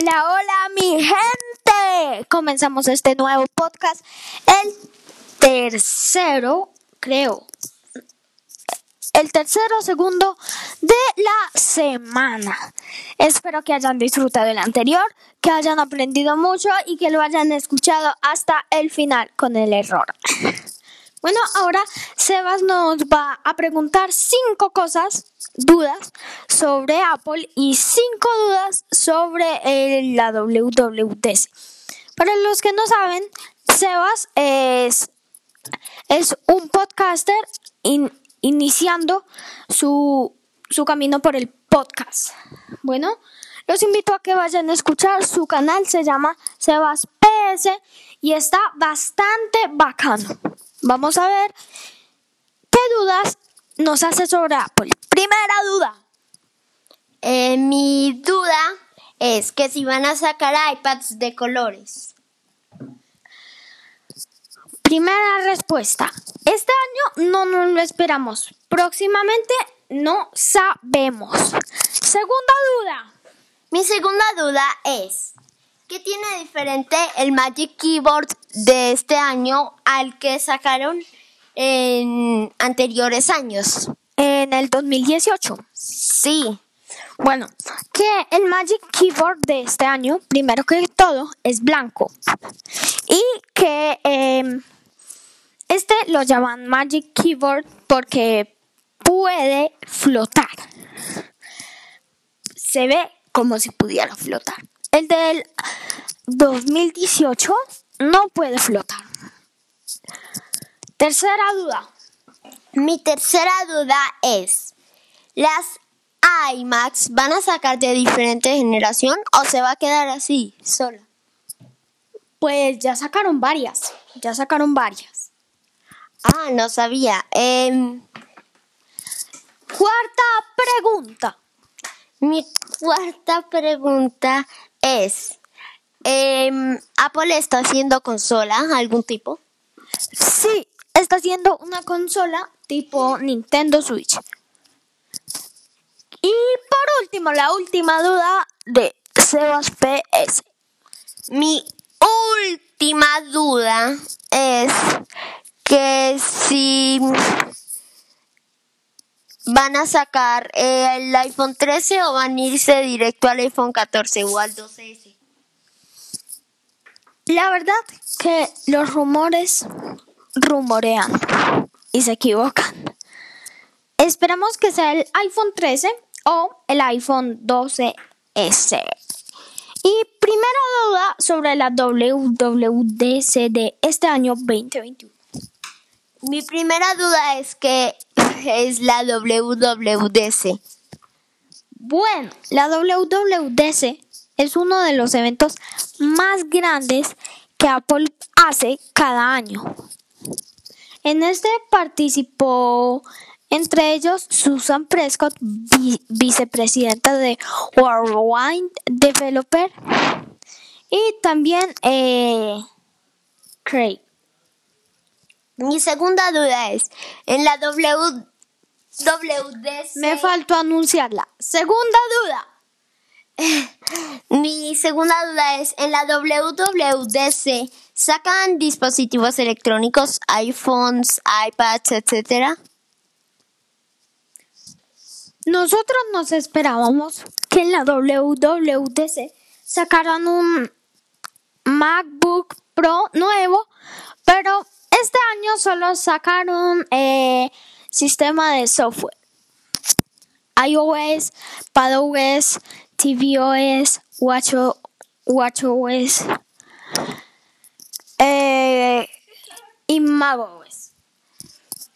Hola, hola, mi gente. Comenzamos este nuevo podcast, el tercero, creo, el tercero segundo de la semana. Espero que hayan disfrutado el anterior, que hayan aprendido mucho y que lo hayan escuchado hasta el final con el error. Bueno, ahora Sebas nos va a preguntar cinco cosas, dudas sobre Apple y cinco dudas sobre la WWDC. Para los que no saben, Sebas es, es un podcaster iniciando su, su camino por el podcast. Bueno, los invito a que vayan a escuchar su canal, se llama Sebas PS y está bastante bacano. Vamos a ver qué dudas nos hace sobre Apple. Primera duda. Eh, mi duda es que si van a sacar iPads de colores. Primera respuesta. Este año no nos lo esperamos. Próximamente no sabemos. Segunda duda. Mi segunda duda es, ¿Qué tiene diferente el Magic Keyboard de este año al que sacaron en anteriores años? En el 2018. Sí. Bueno, que el Magic Keyboard de este año, primero que todo, es blanco. Y que em, este lo llaman Magic Keyboard porque puede flotar. Se ve como si pudiera flotar. El del 2018 no puede flotar. Tercera duda. Mi tercera duda es, ¿las iMacs van a sacar de diferente generación o se va a quedar así, sola? Pues ya sacaron varias, ya sacaron varias. Ah, no sabía. Em, cuarta pregunta. Mi cuarta pregunta es, em, ¿Apple está haciendo consola algún tipo? Sí, está haciendo una consola tipo Nintendo Switch. Y por último, la última duda de Sebas PS. Mi última duda es que si van a sacar el iPhone 13 o van a irse directo al iPhone 14 o al 12S. La verdad que los rumores rumorean y se equivocan. Esperamos que sea el iPhone 13 o el iPhone 12S. Y primera duda sobre la WWDC de este año 2021. Mi primera duda es que es la WWDC. Bueno, la WWDC es uno de los eventos más grandes que Apple hace cada año. En este participó entre ellos Susan Prescott, vicepresidenta de Worldwide Developer, y también eh, Craig. Mi segunda duda es, en la WWDC... Me faltó anunciarla. Segunda duda. Mi segunda duda es, en la WWDC, ¿sacan dispositivos electrónicos, iPhones, iPads, etcétera? Nosotros nos esperábamos que en la WWDC sacaran un MacBook Pro nuevo, pero este año solo sacaron eh, sistema de software. iOS, PadOS, tvOS, WatchOS, eh, y macOS.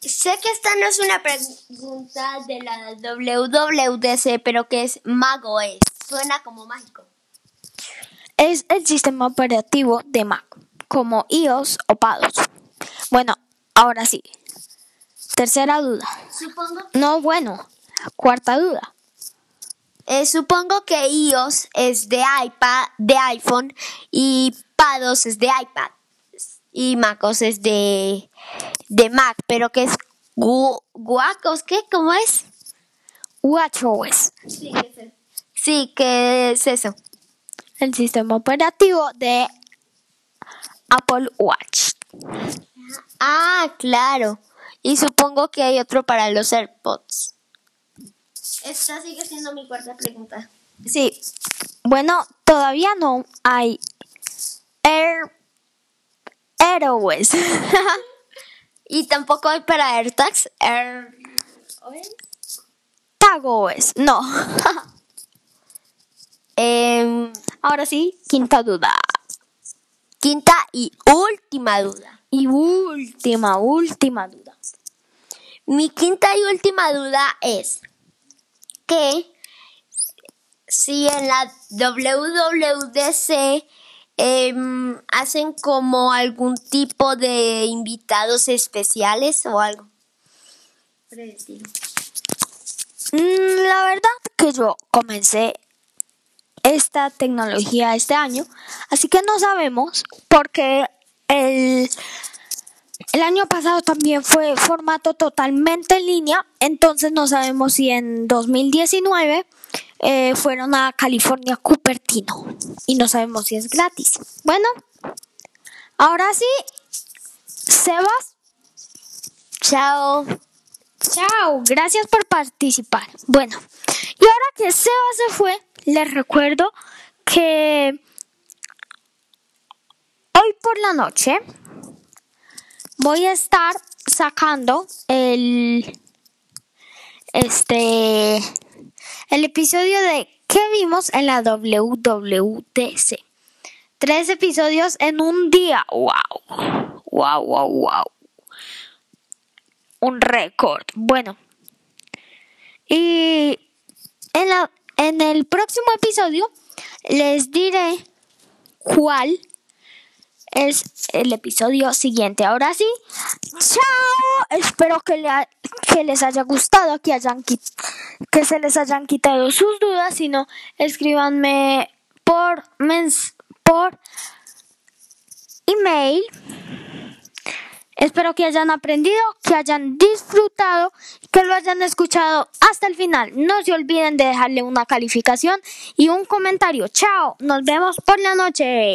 Sé que esta no es una pregunta de la WWDC, pero que es macOS. Suena como mágico. Es el sistema operativo de Mac, como iOS o PadOS. Bueno, ahora sí. Tercera duda. Supongo. No, bueno. Cuarta duda. Eh, supongo que iOS es de iPad, de iPhone y PadOS es de iPad y MacOS es de, de Mac, pero que es guacos, ¿qué? ¿Cómo es? WatchOS. Sí, sí, ¿qué es eso? el sistema operativo de Apple Watch. Ah, claro. Y supongo que hay otro para los AirPods. Esta sigue siendo mi cuarta pregunta. Sí. Bueno, todavía no hay Air AirOS. y tampoco hay para AirTags. Air... TagOS. No. Em, Ahora sí, quinta duda. quinta y última duda. Y última, última duda. Mi quinta y última duda es que si en la WWDC em, hacen como algún tipo de invitados especiales o algo. Mm, La verdad que yo comencé esta tecnología este año, así que no sabemos porque el, el año pasado también fue formato totalmente en línea, entonces no sabemos si en 2019 eh, fueron a California Cupertino y no sabemos si es gratis. Bueno, ahora sí, Sebas, Chao. Chao, gracias por participar. Bueno, y ahora que Seba se fue, les recuerdo que hoy por la noche voy a estar sacando el este el episodio de que vimos en la WWDC. Tres episodios en un día. Wow. Wow, wow, wow un récord. Bueno, y en, la, en el próximo episodio les diré cuál es el episodio siguiente. Ahora sí, chao. Espero que, les haya gustado, que, hayan, que se les hayan quitado sus dudas. Si no, escríbanme por, mens por email. Espero que hayan aprendido, que hayan disfrutado, que lo hayan escuchado hasta el final. No se olviden de dejarle una calificación y un comentario. Chao, nos vemos por la noche.